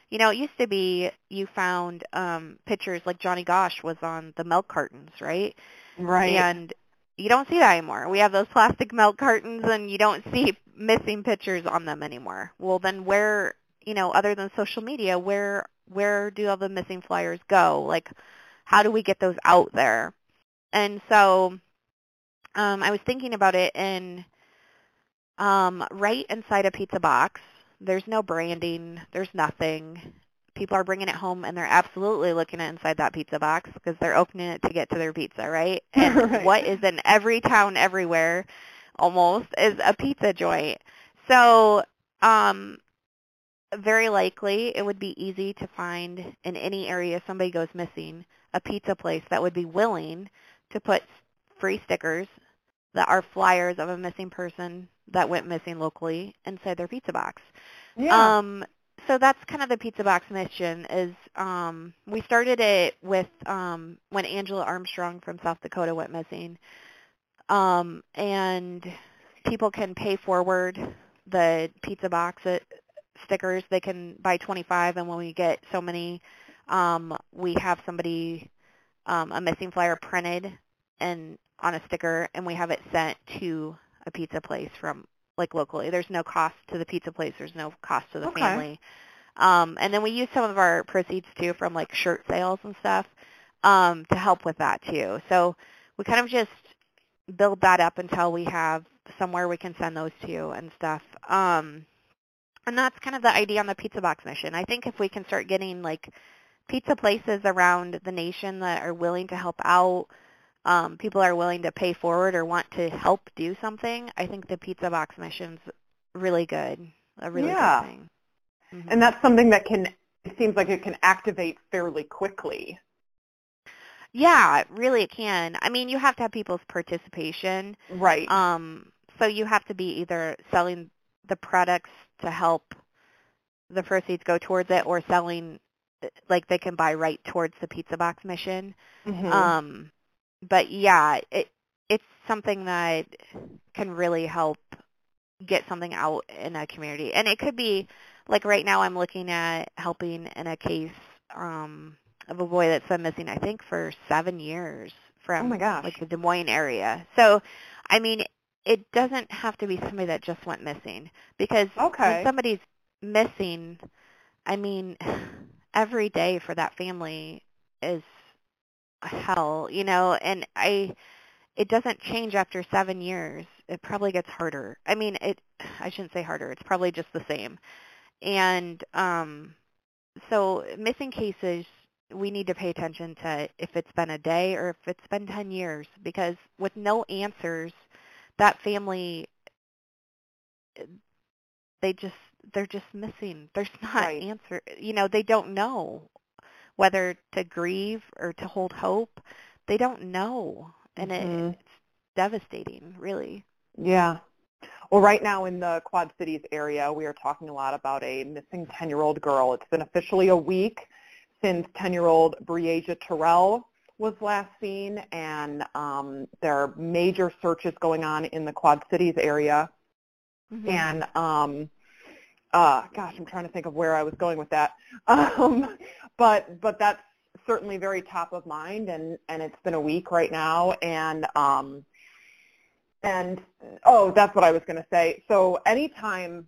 you know, it used to be you found um, pictures like Johnny Gosch was on the milk cartons, right? Right. And you don't see that anymore. We have those plastic milk cartons and you don't see missing pictures on them anymore. Well, then where, you know, other than social media, where where do all the missing flyers go? Like how do we get those out there? And so um I was thinking about it and um right inside a pizza box, there's no branding, there's nothing. People are bringing it home and they're absolutely looking at inside that pizza box because they're opening it to get to their pizza, right? And Right. what is in every town everywhere almost is a pizza joint. So, um very likely it would be easy to find in any area somebody goes missing a pizza place that would be willing to put free stickers that are flyers of a missing person that went missing locally inside their pizza box. yeah. Um, so that's kind of the pizza box mission is um, we started it with um, when Angela Armstrong from South Dakota went missing. Um, and people can pay forward the pizza box uh, stickers. They can buy 25 and when we get so many, um, we have somebody, um, a missing flyer printed and on a sticker and we have it sent to a pizza place from like locally. There's no cost to the pizza place. There's no cost to the Okay. family. Um, and then we use some of our proceeds too from like shirt sales and stuff um, to help with that too. So we kind of just build that up until we have somewhere we can send those to and stuff. Um, and that's kind of the idea on the pizza box mission. I think if we can start getting like pizza places around the nation that are willing to help out, um, people are willing to pay forward or want to help do something, I think the pizza box mission's really good. A really Yeah. good thing. Mhm. and that's something that can it seems like it can activate fairly quickly. Yeah, really it can. I mean, you have to have people's participation. Right. Um, so you have to be either selling the products to help the proceeds go towards it or selling like they can buy right towards the pizza box mission. Mhm. Um, but yeah, it it's something that can really help get something out in a community. And it could be like right now I'm looking at helping in a case um of a boy that's been missing I think for 7 years from Oh my gosh. like the Des Moines area. So, I mean, it doesn't have to be somebody that just went missing because Okay. when somebody's missing, I mean, every day for that family is hell, you know, and I it doesn't change after 7 years. It probably gets harder. I mean, it I shouldn't say harder. It's probably just the same. And um so missing cases we need to pay attention to if it's been a day or if it's been 10 years because with no answers that family they just they're just missing there's not Right. answer you know they don't know whether to grieve or to hold hope they don't know and Mhm. it, it's devastating really Yeah. Well, right now in the Quad Cities area, we are talking a lot about a missing 10-year-old girl. It's been officially a week since 10-year-old Breasia Terrell was last seen, and um, there are major searches going on in the Quad Cities area. Mhm. And um, uh, gosh, I'm trying to think of where I was going with that. Um, but but that's certainly very top of mind, and and it's been a week right now, and um, and oh, that's what I was going to say. So anytime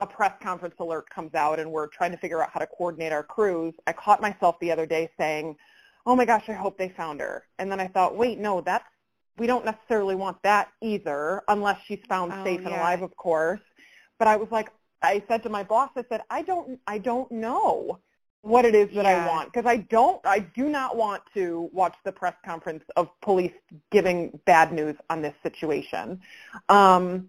a press conference alert comes out and we're trying to figure out how to coordinate our crews, I caught myself the other day saying, oh my gosh, I hope they found her. And then I thought, wait, no, that's, we don't necessarily want that either, unless she's found Oh, safe and alive, of course. But I was like, I said to my boss, I said, I don't, I don't know what it is that I want because I don't, I do not want to watch the press conference of police giving bad news on this situation. Um,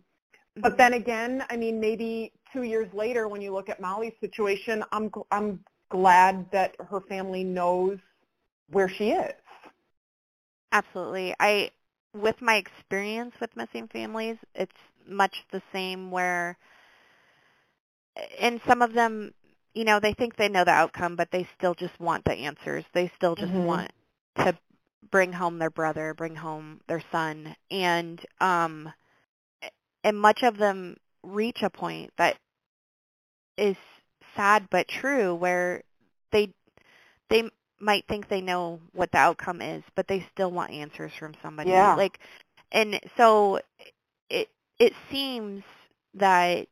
but then again, I mean, maybe two years later, when you look at Molly's situation, I'm I'm glad that her family knows where she is. Absolutely. I with my experience with missing families, it's much the same where and some of them, you know, they think they know the outcome, but they still just want the answers. They still just Mhm. want to bring home their brother, bring home their son. And um and much of them reach a point that is sad but true where they they might think they know what the outcome is, but they still want answers from somebody. Yeah. Like and so it it seems that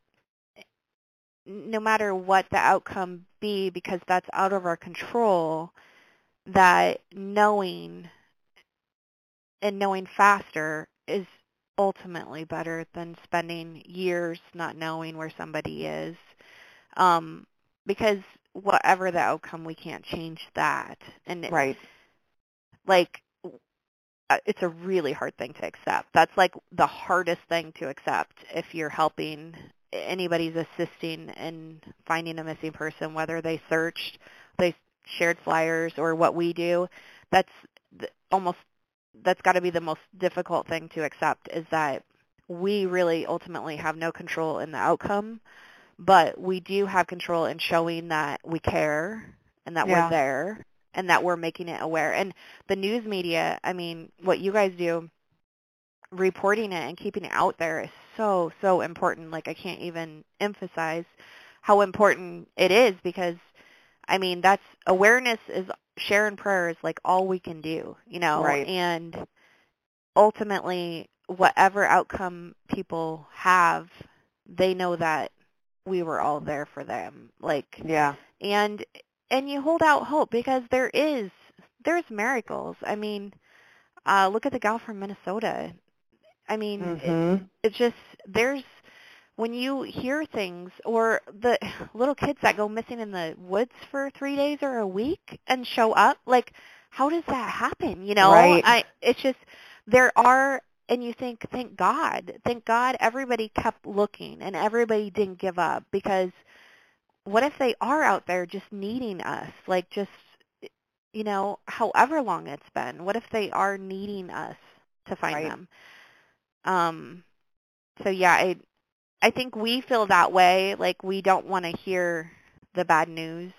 no matter what the outcome be because that's out of our control that knowing and knowing faster is ultimately better than spending years not knowing where somebody is um because whatever the outcome we can't change that and it- Right. like uh, it's a really hard thing to accept. That's like the hardest thing to accept if you're helping anybody's assisting in finding a missing person, whether they searched, they shared flyers, or what we do. That's th- almost that's got to be the most difficult thing to accept is that we really ultimately have no control in the outcome, but we do have control in showing that we care and that Yeah. we're there and that we're making it aware. And the news media, I mean, what you guys do, reporting it and keeping it out there is so, so important. Like I can't even emphasize how important it is because I mean, that's awareness is share and prayer is like all we can do, you know, Right. and ultimately whatever outcome people have, they know that we were all there for them. Like Yeah. and and you hold out hope because there is there's miracles. I mean, uh look at the gal from Minnesota. I mean, it- Mhm. it's just there's when you hear things or the little kids that go missing in the woods for 3 days or a week and show up, like how does that happen, you know? Right. I it's just there are and you think thank God. Thank God everybody kept looking and everybody didn't give up because what if they are out there just needing us like just you know however long it's been what if they are needing us to find Right. them um so yeah i i think we feel that way like we don't want to hear the bad news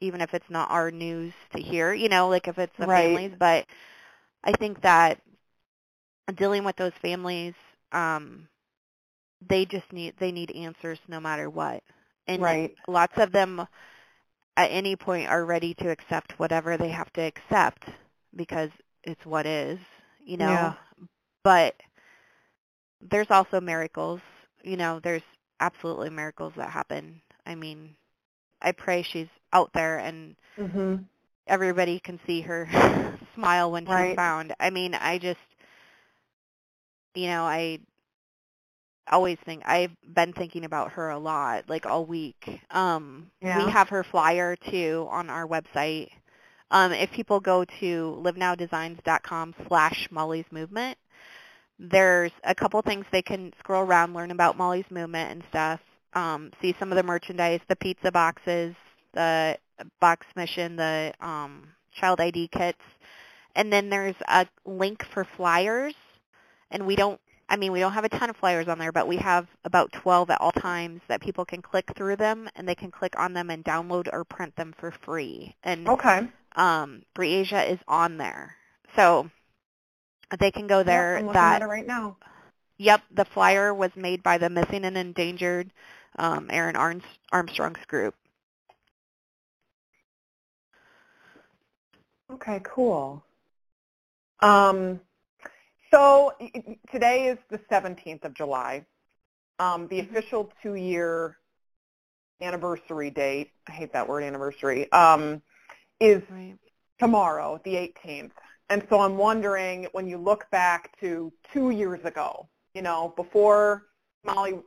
even if it's not our news to hear you know like if it's the Right. families but i think that dealing with those families um they just need they need answers no matter what and Right. lots of them at any point are ready to accept whatever they have to accept because it's what is, you know. Yeah. But there's also miracles, you know, there's absolutely miracles that happen. I mean, I pray she's out there and Mhm. everybody can see her smile when she's found. I mean, I just you know, I always think I've been thinking about her a lot, like all week. Um Yeah. we have her flyer too on our website. Um if people go to livenowdesigns.com slash Molly's movement, there's a couple things they can scroll around, learn about Molly's movement and stuff. Um, see some of the merchandise, the pizza boxes, the box mission, the um, child ID kits, and then there's a link for flyers. And we don't, I mean, we don't have a ton of flyers on there, but we have about 12 at all times that people can click through them, and they can click on them and download or print them for free. And Okay. um, Breasia is on there, so they can go there. Yeah, I'm looking that at it right now. Yep, the flyer was made by the Missing and Endangered um, Aaron Armstrong's group. Okay, cool. Um, so today is the 17th of July. Um, the official two-year anniversary date, I hate that word anniversary, um, is Right. tomorrow, the 18th. And so I'm wondering when you look back to two years ago, you know, before Molly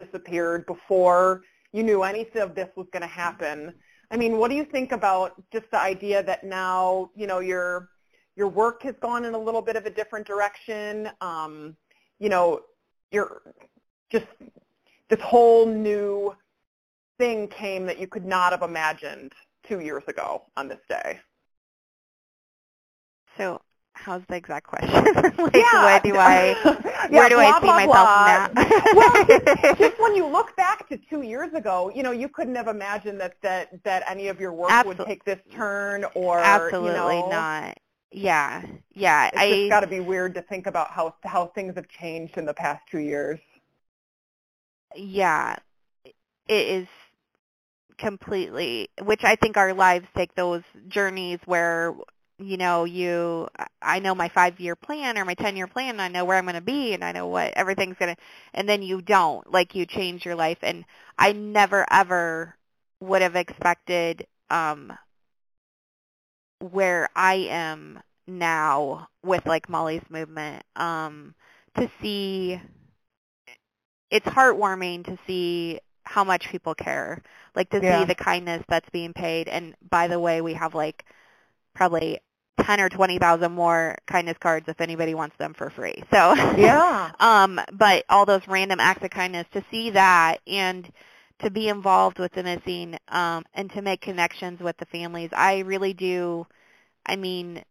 disappeared, before you knew anything of this was going to happen. I mean, what do you think about just the idea that now, you know, your your work has gone in a little bit of a different direction? Um, you know, you're just this whole new thing came that you could not have imagined two years ago on this day. So how's the exact question? like where do I Yeah, where do blah, I see blah, myself blah. now? well, just, just when you look back to two years ago, you know, you couldn't have imagined that that that any of your work would take this turn, or Absolutely you know, not. Yeah. Yeah. It's I just got to be weird to think about how how things have changed in the past two years. yeah. It is completely which I think our lives take those journeys where you know you I know my 5-year plan or my 10-year plan and I know where I'm going to be and I know what everything's going to and then you don't like you change your life. And I never ever would have expected um where I am now with like Molly's movement um to see it's heartwarming to see how much people care. Like to Yeah. see the kindness that's being paid. And by the way we have like probably 10 or 20,000 more kindness cards if anybody wants them for free so Yeah. um, but all those random acts of kindness to see that and to be involved with the missing um, and to make connections with the families. I really do. I mean,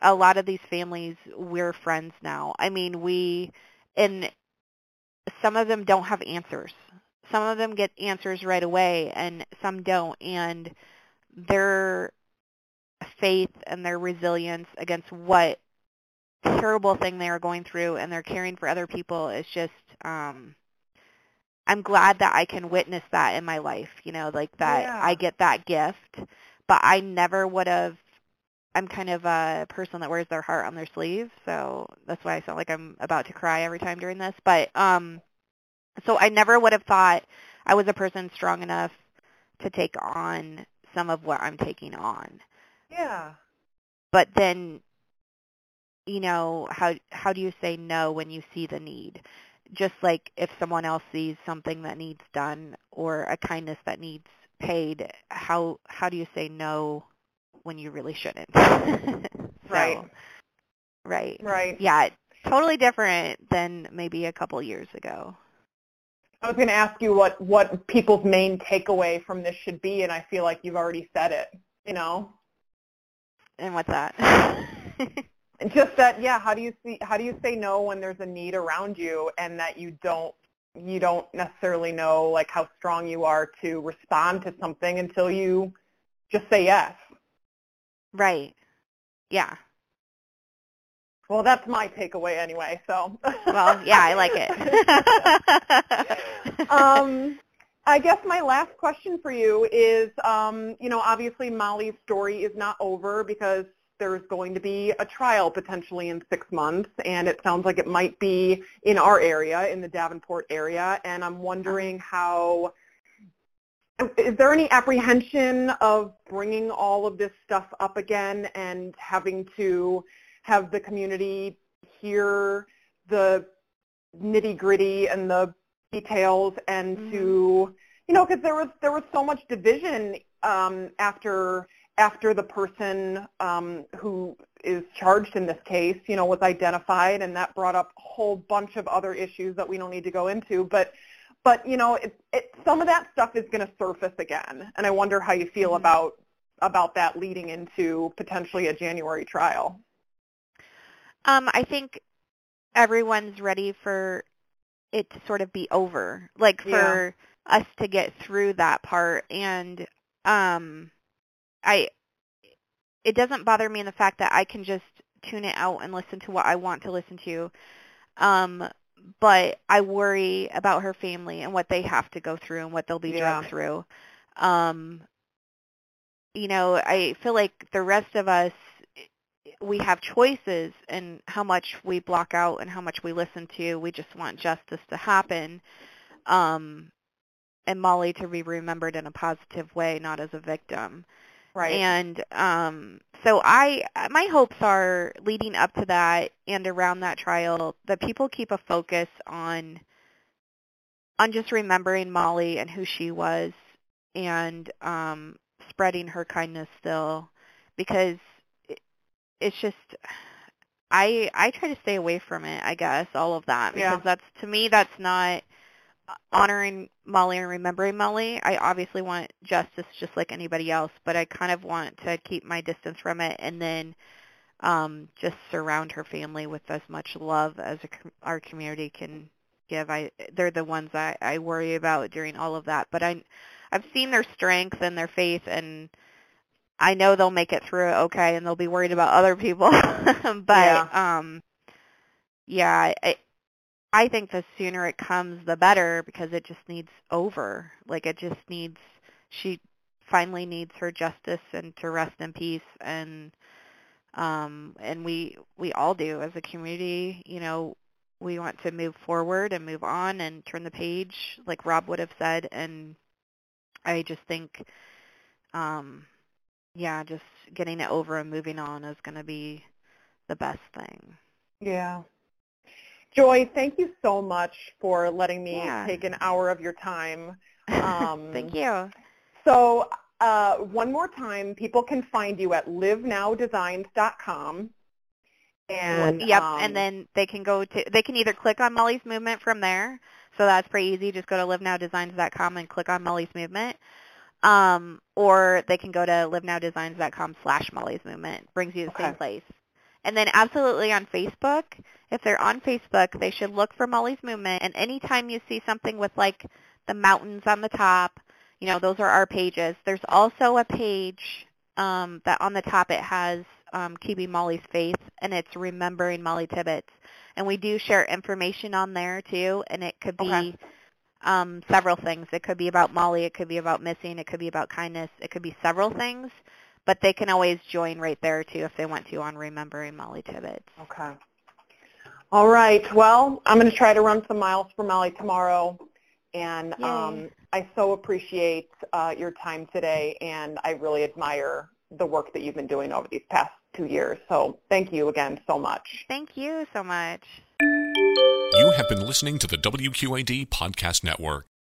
a lot of these families, we're friends now. I mean, we and some of them don't have answers. Some of them get answers right away, and some don't. And their faith and their resilience against what terrible thing they are going through and they're caring for other people is just um I'm glad that I can witness that in my life, you know, like that Yeah. I get that gift, but I never would have I'm kind of a person that wears their heart on their sleeve, so that's why I sound like I'm about to cry every time during this, but um so I never would have thought I was a person strong enough to take on some of what I'm taking on Yeah. but then you know how how do you say no when you see the need just like if someone else sees something that needs done or a kindness that needs paid how how do you say no when you really shouldn't So, Right. right Right. yeah totally different than maybe a couple years ago I was going to ask you what what people's main takeaway from this should be, and I feel like you've already said it. You know, and what's that And just that. Yeah. How do you see? How do you say no when there's a need around you, and that you don't you don't necessarily know like how strong you are to respond to something until you just say yes. right yeah Well, that's my takeaway anyway. So. well yeah i like it um, I guess my last question for you is, um, you know, obviously Molly's story is not over because there's going to be a trial potentially in six months, and it sounds like it might be in our area, in the Davenport area, and I'm wondering how, is there any apprehension of bringing all of this stuff up again and having to have the community hear the nitty gritty and the details and Mhm. to you know because there was there was so much division um, after after the person um, who is charged in this case you know was identified and that brought up a whole bunch of other issues that we don't need to go into but but you know it, it some of that stuff is going to surface again and I wonder how you feel Mhm. about about that leading into potentially a January trial. Um, I think everyone's ready for it to sort of be over, like for us to get through that part. And um, I, it doesn't bother me in the fact that I can just tune it out and listen to what I want to listen to. Um, but I worry about her family and what they have to go through and what they'll be Yeah. dragged through. Um, you know, I feel like the rest of us we have choices in how much we block out and how much we listen to. We just want justice to happen. Um, and Molly to be remembered in a positive way, not as a victim. Right. And um, so I, my hopes are leading up to that and around that trial that people keep a focus on, on just remembering Molly and who she was, and um, spreading her kindness still, because it's just. I I try to stay away from it, I guess, all of that because Yeah. that's to me that's not honoring Molly and remembering Molly. I obviously want justice just like anybody else, but I kind of want to keep my distance from it and then um, just surround her family with as much love as a, our community can give. I they're the ones I, I worry about during all of that, but I I've seen their strength and their faith and I know they'll make it through it okay and they'll be worried about other people. but um yeah, I I think the sooner it comes the better because it just needs over. Like it just needs she finally needs her justice and to rest in peace and um and we we all do as a community, you know, we want to move forward and move on and turn the page like Rob would have said and I just think um yeah, just getting it over and moving on is going to be the best thing. Yeah. Joy, thank you so much for letting me Yeah. take an hour of your time. Um, Thank you. So uh, one more time, people can find you at livenowdesigns.com. And Yep, um, and then they can go to they can either click on Molly's movement from there. So that's pretty easy. Just go to livenowdesigns.com and click on Molly's movement. Um, or they can go to livenowdesigns.com slash Molly's movement. Brings you to the Okay. same place. And then absolutely on Facebook, if they're on Facebook, they should look for Molly's movement. And anytime you see something with like the mountains on the top, you know, those are our pages. There's also a page um, that on the top it has um, Keeping Molly's Faith, and it's Remembering Molly Tibbetts. And we do share information on there too, and it could be Okay. Um, several things. It could be about Molly, it could be about missing, it could be about kindness, it could be several things. But they can always join right there too if they want to on Remembering Molly Tibbetts. Okay. All right. Well, I'm going to try to run some miles for Molly tomorrow. And um, I so appreciate uh, your time today, and I really admire the work that you've been doing over these past two years. So thank you again so much. Thank you so much. Have been listening to the WQAD Podcast Network.